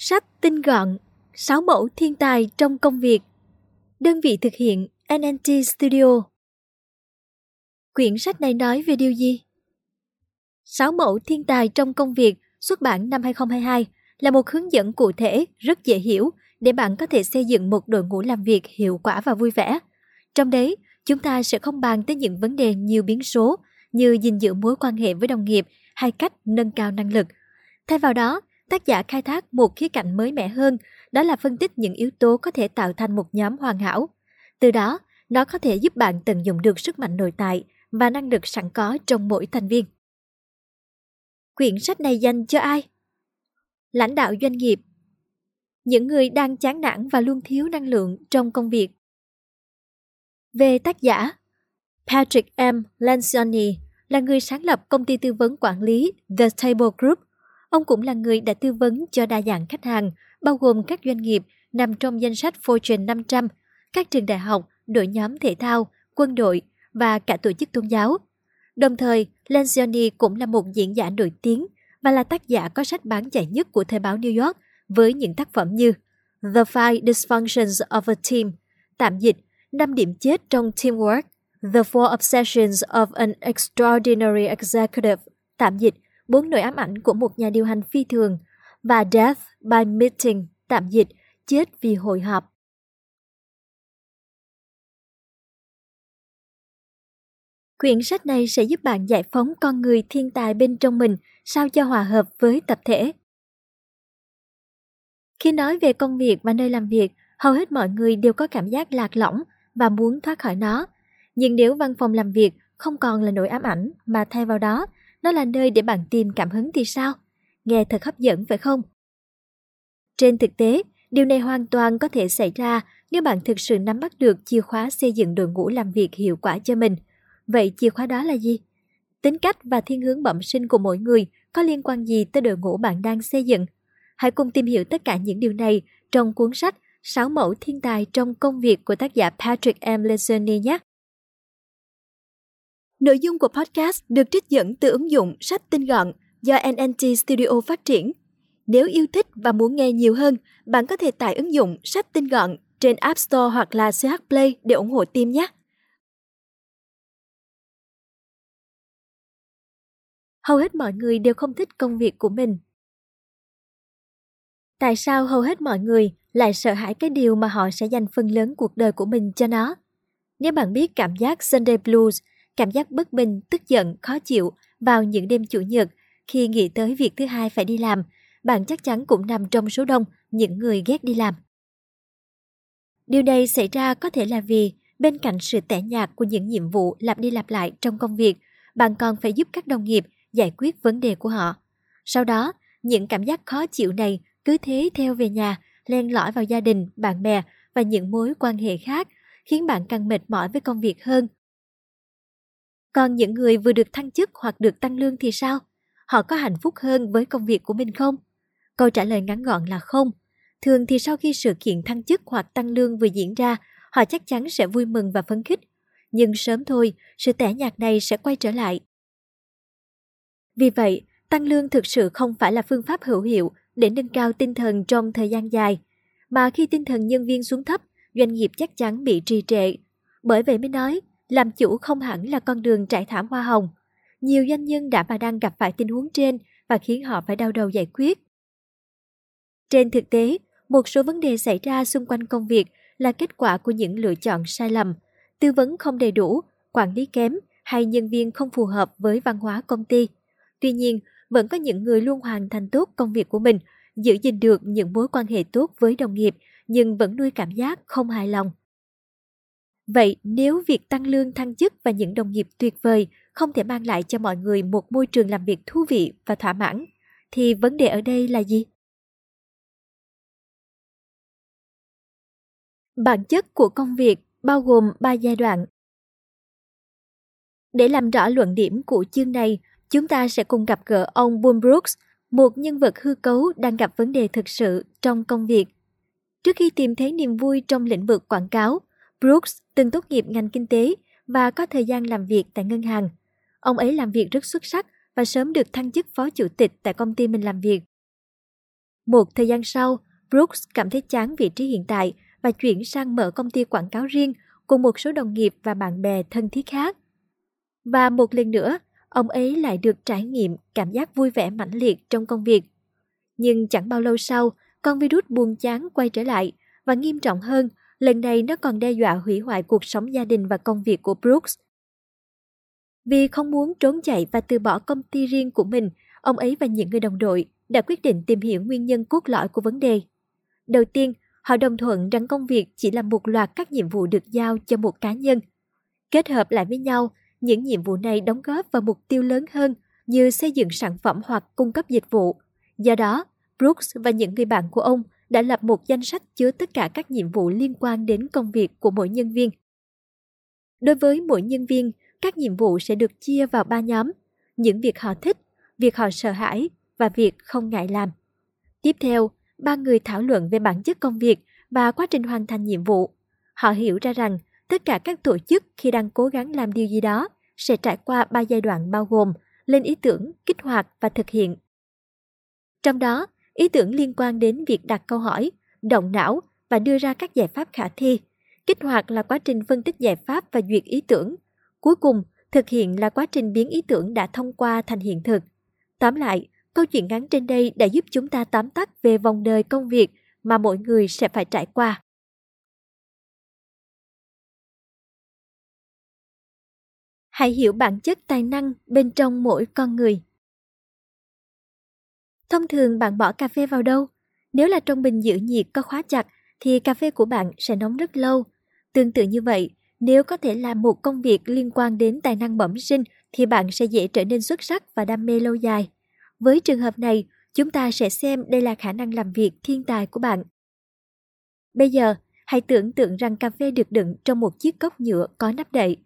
Sách tinh gọn, 6 mẫu thiên tài trong công việc. Đơn vị thực hiện NNT Studio. Quyển sách này nói về điều gì? 6 mẫu thiên tài trong công việc xuất bản năm 2022 là một hướng dẫn cụ thể rất dễ hiểu để bạn có thể xây dựng một đội ngũ làm việc hiệu quả và vui vẻ. Trong đấy, chúng ta sẽ không bàn tới những vấn đề nhiều biến số như gìn giữ mối quan hệ với đồng nghiệp hay cách nâng cao năng lực. Thay vào đó, tác giả khai thác một khía cạnh mới mẻ hơn, đó là phân tích những yếu tố có thể tạo thành một nhóm hoàn hảo. Từ đó, nó có thể giúp bạn tận dụng được sức mạnh nội tại và năng lực sẵn có trong mỗi thành viên. Quyển sách này dành cho ai? Lãnh đạo doanh nghiệp Những người đang chán nản và luôn thiếu năng lượng trong công việc. Về tác giả Patrick M. Lencioni là người sáng lập công ty tư vấn quản lý The Table Group. Ông cũng là người đã tư vấn cho đa dạng khách hàng, bao gồm các doanh nghiệp nằm trong danh sách Fortune 500, các trường đại học, đội nhóm thể thao, quân đội và cả tổ chức tôn giáo. Đồng thời, Lencioni cũng là một diễn giả nổi tiếng và là tác giả có sách bán chạy nhất của thời báo New York với những tác phẩm như The Five Dysfunctions of a Team, tạm dịch, 5 điểm chết trong teamwork, The Four Obsessions of an Extraordinary Executive, tạm dịch, bốn nỗi ám ảnh của một nhà điều hành phi thường, và Death by Meeting, tạm dịch, chết vì hội họp. Quyển sách này sẽ giúp bạn giải phóng con người thiên tài bên trong mình sao cho hòa hợp với tập thể. Khi nói về công việc và nơi làm việc, hầu hết mọi người đều có cảm giác lạc lõng và muốn thoát khỏi nó. Nhưng nếu văn phòng làm việc không còn là nỗi ám ảnh mà thay vào đó, nó là nơi để bạn tìm cảm hứng thì sao? Nghe thật hấp dẫn phải không? Trên thực tế, điều này hoàn toàn có thể xảy ra nếu bạn thực sự nắm bắt được chìa khóa xây dựng đội ngũ làm việc hiệu quả cho mình – Vậy chìa khóa đó là gì? Tính cách và thiên hướng bẩm sinh của mỗi người có liên quan gì tới đội ngũ bạn đang xây dựng? Hãy cùng tìm hiểu tất cả những điều này trong cuốn sách 6 mẫu thiên tài trong công việc của tác giả Patrick M. Lencioni nhé. Nội dung của podcast được trích dẫn từ ứng dụng sách tinh gọn do NNT Studio phát triển. Nếu yêu thích và muốn nghe nhiều hơn, bạn có thể tải ứng dụng sách tinh gọn trên App Store hoặc là CH Play để ủng hộ team nhé. hầu hết mọi người đều không thích công việc của mình. Tại sao hầu hết mọi người lại sợ hãi cái điều mà họ sẽ dành phần lớn cuộc đời của mình cho nó? Nếu bạn biết cảm giác Sunday Blues, cảm giác bất bình, tức giận, khó chịu vào những đêm chủ nhật khi nghĩ tới việc thứ hai phải đi làm, bạn chắc chắn cũng nằm trong số đông những người ghét đi làm. Điều này xảy ra có thể là vì bên cạnh sự tẻ nhạt của những nhiệm vụ lặp đi lặp lại trong công việc, bạn còn phải giúp các đồng nghiệp giải quyết vấn đề của họ. Sau đó, những cảm giác khó chịu này cứ thế theo về nhà, len lỏi vào gia đình, bạn bè và những mối quan hệ khác, khiến bạn càng mệt mỏi với công việc hơn. Còn những người vừa được thăng chức hoặc được tăng lương thì sao? Họ có hạnh phúc hơn với công việc của mình không? Câu trả lời ngắn gọn là không. Thường thì sau khi sự kiện thăng chức hoặc tăng lương vừa diễn ra, họ chắc chắn sẽ vui mừng và phấn khích. Nhưng sớm thôi, sự tẻ nhạt này sẽ quay trở lại vì vậy, tăng lương thực sự không phải là phương pháp hữu hiệu để nâng cao tinh thần trong thời gian dài, mà khi tinh thần nhân viên xuống thấp, doanh nghiệp chắc chắn bị trì trệ. Bởi vậy mới nói, làm chủ không hẳn là con đường trải thảm hoa hồng. Nhiều doanh nhân đã và đang gặp phải tình huống trên và khiến họ phải đau đầu giải quyết. Trên thực tế, một số vấn đề xảy ra xung quanh công việc là kết quả của những lựa chọn sai lầm, tư vấn không đầy đủ, quản lý kém hay nhân viên không phù hợp với văn hóa công ty. Tuy nhiên, vẫn có những người luôn hoàn thành tốt công việc của mình, giữ gìn được những mối quan hệ tốt với đồng nghiệp, nhưng vẫn nuôi cảm giác không hài lòng. Vậy nếu việc tăng lương thăng chức và những đồng nghiệp tuyệt vời không thể mang lại cho mọi người một môi trường làm việc thú vị và thỏa mãn, thì vấn đề ở đây là gì? Bản chất của công việc bao gồm 3 giai đoạn. Để làm rõ luận điểm của chương này, chúng ta sẽ cùng gặp gỡ ông Boone Brooks, một nhân vật hư cấu đang gặp vấn đề thực sự trong công việc. Trước khi tìm thấy niềm vui trong lĩnh vực quảng cáo, Brooks từng tốt nghiệp ngành kinh tế và có thời gian làm việc tại ngân hàng. Ông ấy làm việc rất xuất sắc và sớm được thăng chức phó chủ tịch tại công ty mình làm việc. Một thời gian sau, Brooks cảm thấy chán vị trí hiện tại và chuyển sang mở công ty quảng cáo riêng cùng một số đồng nghiệp và bạn bè thân thiết khác. Và một lần nữa, ông ấy lại được trải nghiệm cảm giác vui vẻ mãnh liệt trong công việc. Nhưng chẳng bao lâu sau, con virus buồn chán quay trở lại và nghiêm trọng hơn, lần này nó còn đe dọa hủy hoại cuộc sống gia đình và công việc của Brooks. Vì không muốn trốn chạy và từ bỏ công ty riêng của mình, ông ấy và những người đồng đội đã quyết định tìm hiểu nguyên nhân cốt lõi của vấn đề. Đầu tiên, họ đồng thuận rằng công việc chỉ là một loạt các nhiệm vụ được giao cho một cá nhân. Kết hợp lại với nhau, những nhiệm vụ này đóng góp vào mục tiêu lớn hơn như xây dựng sản phẩm hoặc cung cấp dịch vụ. Do đó, Brooks và những người bạn của ông đã lập một danh sách chứa tất cả các nhiệm vụ liên quan đến công việc của mỗi nhân viên. Đối với mỗi nhân viên, các nhiệm vụ sẽ được chia vào ba nhóm, những việc họ thích, việc họ sợ hãi và việc không ngại làm. Tiếp theo, ba người thảo luận về bản chất công việc và quá trình hoàn thành nhiệm vụ. Họ hiểu ra rằng tất cả các tổ chức khi đang cố gắng làm điều gì đó sẽ trải qua ba giai đoạn bao gồm lên ý tưởng, kích hoạt và thực hiện. Trong đó, ý tưởng liên quan đến việc đặt câu hỏi, động não và đưa ra các giải pháp khả thi. Kích hoạt là quá trình phân tích giải pháp và duyệt ý tưởng. Cuối cùng, thực hiện là quá trình biến ý tưởng đã thông qua thành hiện thực. Tóm lại, câu chuyện ngắn trên đây đã giúp chúng ta tóm tắt về vòng đời công việc mà mỗi người sẽ phải trải qua. Hãy hiểu bản chất tài năng bên trong mỗi con người. Thông thường bạn bỏ cà phê vào đâu? Nếu là trong bình giữ nhiệt có khóa chặt thì cà phê của bạn sẽ nóng rất lâu. Tương tự như vậy, nếu có thể làm một công việc liên quan đến tài năng bẩm sinh thì bạn sẽ dễ trở nên xuất sắc và đam mê lâu dài. Với trường hợp này, chúng ta sẽ xem đây là khả năng làm việc thiên tài của bạn. Bây giờ, hãy tưởng tượng rằng cà phê được đựng trong một chiếc cốc nhựa có nắp đậy.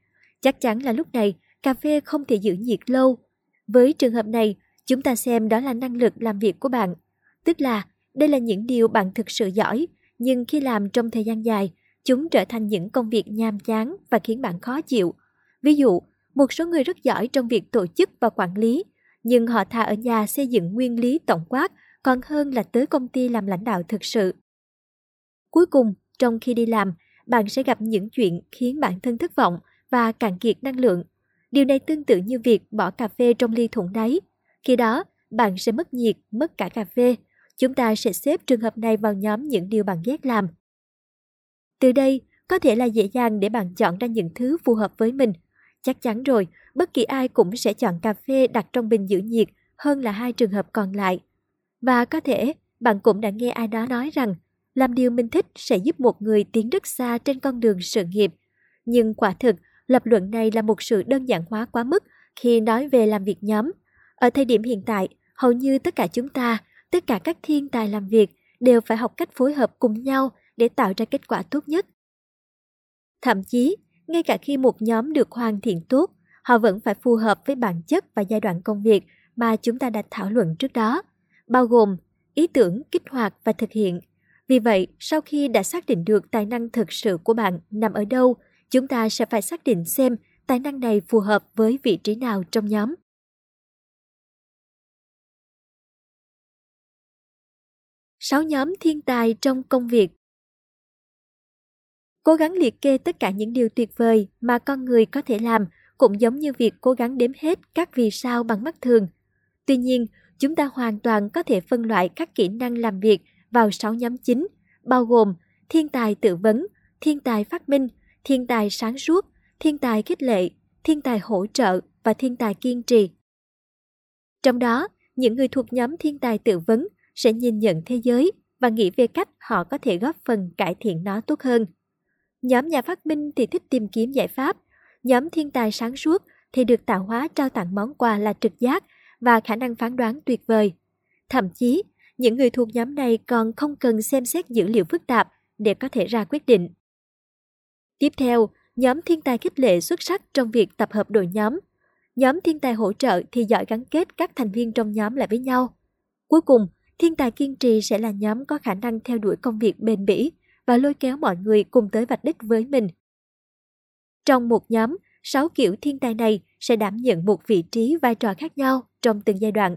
Chắc chắn là lúc này, cà phê không thể giữ nhiệt lâu. Với trường hợp này, chúng ta xem đó là năng lực làm việc của bạn. Tức là, đây là những điều bạn thực sự giỏi, nhưng khi làm trong thời gian dài, chúng trở thành những công việc nhàm chán và khiến bạn khó chịu. Ví dụ, một số người rất giỏi trong việc tổ chức và quản lý, nhưng họ thà ở nhà xây dựng nguyên lý tổng quát còn hơn là tới công ty làm lãnh đạo thực sự. Cuối cùng, trong khi đi làm, bạn sẽ gặp những chuyện khiến bản thân thất vọng và cạn kiệt năng lượng. Điều này tương tự như việc bỏ cà phê trong ly thủng đáy. Khi đó, bạn sẽ mất nhiệt, mất cả cà phê. Chúng ta sẽ xếp trường hợp này vào nhóm những điều bạn ghét làm. Từ đây, có thể là dễ dàng để bạn chọn ra những thứ phù hợp với mình. Chắc chắn rồi, bất kỳ ai cũng sẽ chọn cà phê đặt trong bình giữ nhiệt hơn là hai trường hợp còn lại. Và có thể, bạn cũng đã nghe ai đó nói rằng làm điều mình thích sẽ giúp một người tiến rất xa trên con đường sự nghiệp. Nhưng quả thực, lập luận này là một sự đơn giản hóa quá mức khi nói về làm việc nhóm. Ở thời điểm hiện tại, hầu như tất cả chúng ta, tất cả các thiên tài làm việc đều phải học cách phối hợp cùng nhau để tạo ra kết quả tốt nhất. Thậm chí, ngay cả khi một nhóm được hoàn thiện tốt, họ vẫn phải phù hợp với bản chất và giai đoạn công việc mà chúng ta đã thảo luận trước đó, bao gồm ý tưởng, kích hoạt và thực hiện. Vì vậy, sau khi đã xác định được tài năng thực sự của bạn nằm ở đâu, chúng ta sẽ phải xác định xem tài năng này phù hợp với vị trí nào trong nhóm. Sáu nhóm thiên tài trong công việc Cố gắng liệt kê tất cả những điều tuyệt vời mà con người có thể làm cũng giống như việc cố gắng đếm hết các vì sao bằng mắt thường. Tuy nhiên, chúng ta hoàn toàn có thể phân loại các kỹ năng làm việc vào 6 nhóm chính, bao gồm thiên tài tự vấn, thiên tài phát minh, thiên tài sáng suốt, thiên tài khích lệ, thiên tài hỗ trợ và thiên tài kiên trì. Trong đó, những người thuộc nhóm thiên tài tự vấn sẽ nhìn nhận thế giới và nghĩ về cách họ có thể góp phần cải thiện nó tốt hơn. Nhóm nhà phát minh thì thích tìm kiếm giải pháp, nhóm thiên tài sáng suốt thì được tạo hóa trao tặng món quà là trực giác và khả năng phán đoán tuyệt vời. Thậm chí, những người thuộc nhóm này còn không cần xem xét dữ liệu phức tạp để có thể ra quyết định. Tiếp theo, nhóm thiên tài khích lệ xuất sắc trong việc tập hợp đội nhóm. Nhóm thiên tài hỗ trợ thì giỏi gắn kết các thành viên trong nhóm lại với nhau. Cuối cùng, thiên tài kiên trì sẽ là nhóm có khả năng theo đuổi công việc bền bỉ và lôi kéo mọi người cùng tới vạch đích với mình. Trong một nhóm, sáu kiểu thiên tài này sẽ đảm nhận một vị trí vai trò khác nhau trong từng giai đoạn.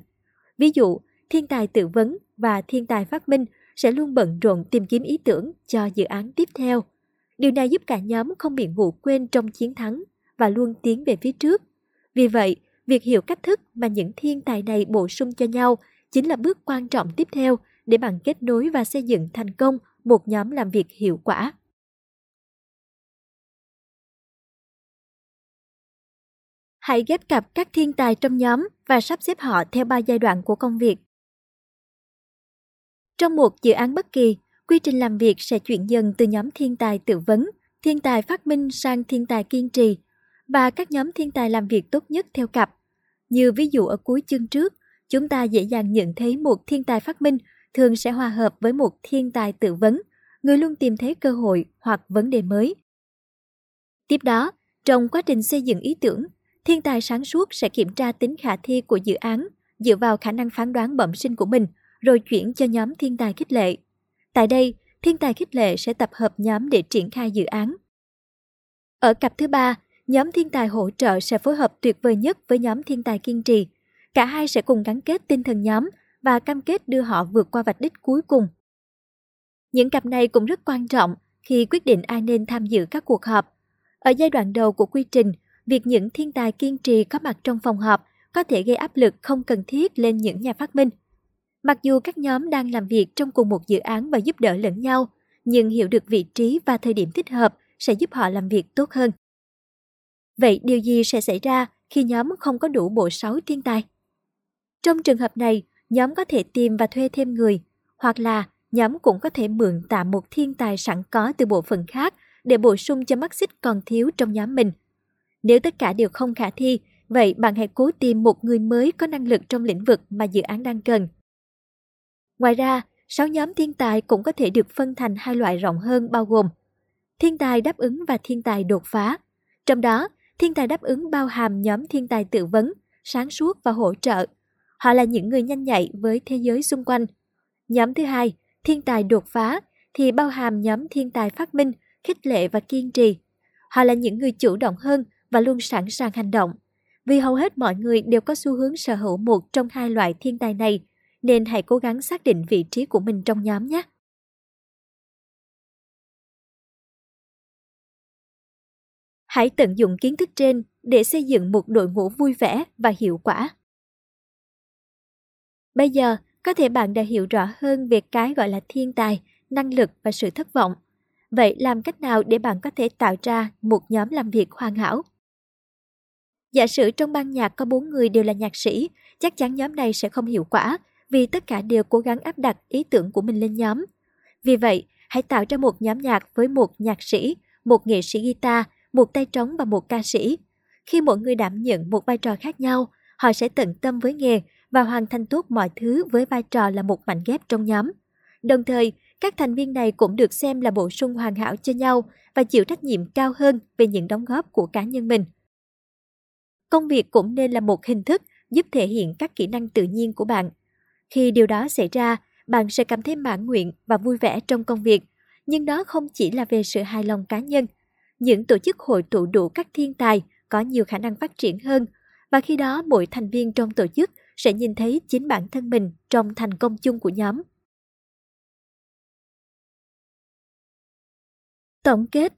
Ví dụ, thiên tài tự vấn và thiên tài phát minh sẽ luôn bận rộn tìm kiếm ý tưởng cho dự án tiếp theo. Điều này giúp cả nhóm không bị ngủ quên trong chiến thắng và luôn tiến về phía trước. Vì vậy, việc hiểu cách thức mà những thiên tài này bổ sung cho nhau chính là bước quan trọng tiếp theo để bạn kết nối và xây dựng thành công một nhóm làm việc hiệu quả. Hãy ghép cặp các thiên tài trong nhóm và sắp xếp họ theo ba giai đoạn của công việc. Trong một dự án bất kỳ, quy trình làm việc sẽ chuyển dần từ nhóm thiên tài tự vấn, thiên tài phát minh sang thiên tài kiên trì và các nhóm thiên tài làm việc tốt nhất theo cặp. Như ví dụ ở cuối chương trước, chúng ta dễ dàng nhận thấy một thiên tài phát minh thường sẽ hòa hợp với một thiên tài tự vấn, người luôn tìm thấy cơ hội hoặc vấn đề mới. Tiếp đó, trong quá trình xây dựng ý tưởng, thiên tài sáng suốt sẽ kiểm tra tính khả thi của dự án dựa vào khả năng phán đoán bẩm sinh của mình, rồi chuyển cho nhóm thiên tài khích lệ. Tại đây, thiên tài khích lệ sẽ tập hợp nhóm để triển khai dự án. Ở cặp thứ ba, nhóm thiên tài hỗ trợ sẽ phối hợp tuyệt vời nhất với nhóm thiên tài kiên trì. Cả hai sẽ cùng gắn kết tinh thần nhóm và cam kết đưa họ vượt qua vạch đích cuối cùng. Những cặp này cũng rất quan trọng khi quyết định ai nên tham dự các cuộc họp. Ở giai đoạn đầu của quy trình, việc những thiên tài kiên trì có mặt trong phòng họp có thể gây áp lực không cần thiết lên những nhà phát minh. Mặc dù các nhóm đang làm việc trong cùng một dự án và giúp đỡ lẫn nhau, nhưng hiểu được vị trí và thời điểm thích hợp sẽ giúp họ làm việc tốt hơn. Vậy điều gì sẽ xảy ra khi nhóm không có đủ bộ sáu thiên tài? Trong trường hợp này, nhóm có thể tìm và thuê thêm người, hoặc là nhóm cũng có thể mượn tạm một thiên tài sẵn có từ bộ phận khác để bổ sung cho mắt xích còn thiếu trong nhóm mình. Nếu tất cả đều không khả thi, vậy bạn hãy cố tìm một người mới có năng lực trong lĩnh vực mà dự án đang cần. Ngoài ra, sáu nhóm thiên tài cũng có thể được phân thành hai loại rộng hơn bao gồm thiên tài đáp ứng và thiên tài đột phá. Trong đó, thiên tài đáp ứng bao hàm nhóm thiên tài tự vấn, sáng suốt và hỗ trợ. Họ là những người nhanh nhạy với thế giới xung quanh. Nhóm thứ hai, thiên tài đột phá, thì bao hàm nhóm thiên tài phát minh, khích lệ và kiên trì. Họ là những người chủ động hơn và luôn sẵn sàng hành động. Vì hầu hết mọi người đều có xu hướng sở hữu một trong hai loại thiên tài này, nên hãy cố gắng xác định vị trí của mình trong nhóm nhé. Hãy tận dụng kiến thức trên để xây dựng một đội ngũ vui vẻ và hiệu quả. Bây giờ, có thể bạn đã hiểu rõ hơn về cái gọi là thiên tài, năng lực và sự thất vọng. Vậy làm cách nào để bạn có thể tạo ra một nhóm làm việc hoàn hảo? Giả sử trong ban nhạc có bốn người đều là nhạc sĩ, chắc chắn nhóm này sẽ không hiệu quả vì tất cả đều cố gắng áp đặt ý tưởng của mình lên nhóm. Vì vậy, hãy tạo ra một nhóm nhạc với một nhạc sĩ, một nghệ sĩ guitar, một tay trống và một ca sĩ. Khi mỗi người đảm nhận một vai trò khác nhau, họ sẽ tận tâm với nghề và hoàn thành tốt mọi thứ với vai trò là một mảnh ghép trong nhóm. Đồng thời, các thành viên này cũng được xem là bổ sung hoàn hảo cho nhau và chịu trách nhiệm cao hơn về những đóng góp của cá nhân mình. Công việc cũng nên là một hình thức giúp thể hiện các kỹ năng tự nhiên của bạn. Khi điều đó xảy ra, bạn sẽ cảm thấy mãn nguyện và vui vẻ trong công việc, nhưng đó không chỉ là về sự hài lòng cá nhân. Những tổ chức hội tụ đủ các thiên tài có nhiều khả năng phát triển hơn và khi đó mỗi thành viên trong tổ chức sẽ nhìn thấy chính bản thân mình trong thành công chung của nhóm. Tổng kết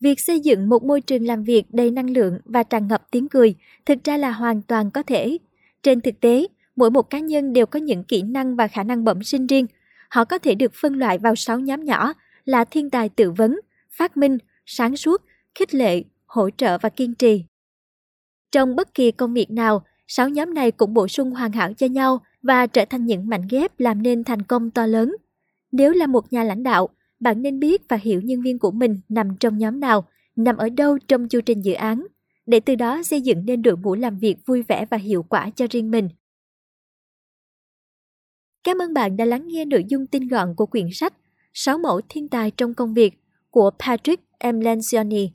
Việc xây dựng một môi trường làm việc đầy năng lượng và tràn ngập tiếng cười thực ra là hoàn toàn có thể. Trên thực tế, mỗi một cá nhân đều có những kỹ năng và khả năng bẩm sinh riêng. Họ có thể được phân loại vào 6 nhóm nhỏ là thiên tài tự vấn, phát minh, sáng suốt, khích lệ, hỗ trợ và kiên trì. Trong bất kỳ công việc nào, sáu nhóm này cũng bổ sung hoàn hảo cho nhau và trở thành những mảnh ghép làm nên thành công to lớn. Nếu là một nhà lãnh đạo, bạn nên biết và hiểu nhân viên của mình nằm trong nhóm nào, nằm ở đâu trong chu trình dự án, để từ đó xây dựng nên đội ngũ làm việc vui vẻ và hiệu quả cho riêng mình. Cảm ơn bạn đã lắng nghe nội dung tinh gọn của quyển sách 6 mẫu thiên tài trong công việc của Patrick M. Lencioni.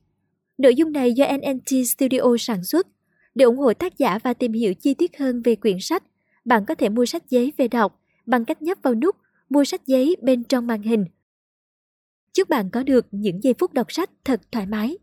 Nội dung này do NNT Studio sản xuất. Để ủng hộ tác giả và tìm hiểu chi tiết hơn về quyển sách, bạn có thể mua sách giấy về đọc bằng cách nhấp vào nút mua sách giấy bên trong màn hình. Chúc bạn có được những giây phút đọc sách thật thoải mái.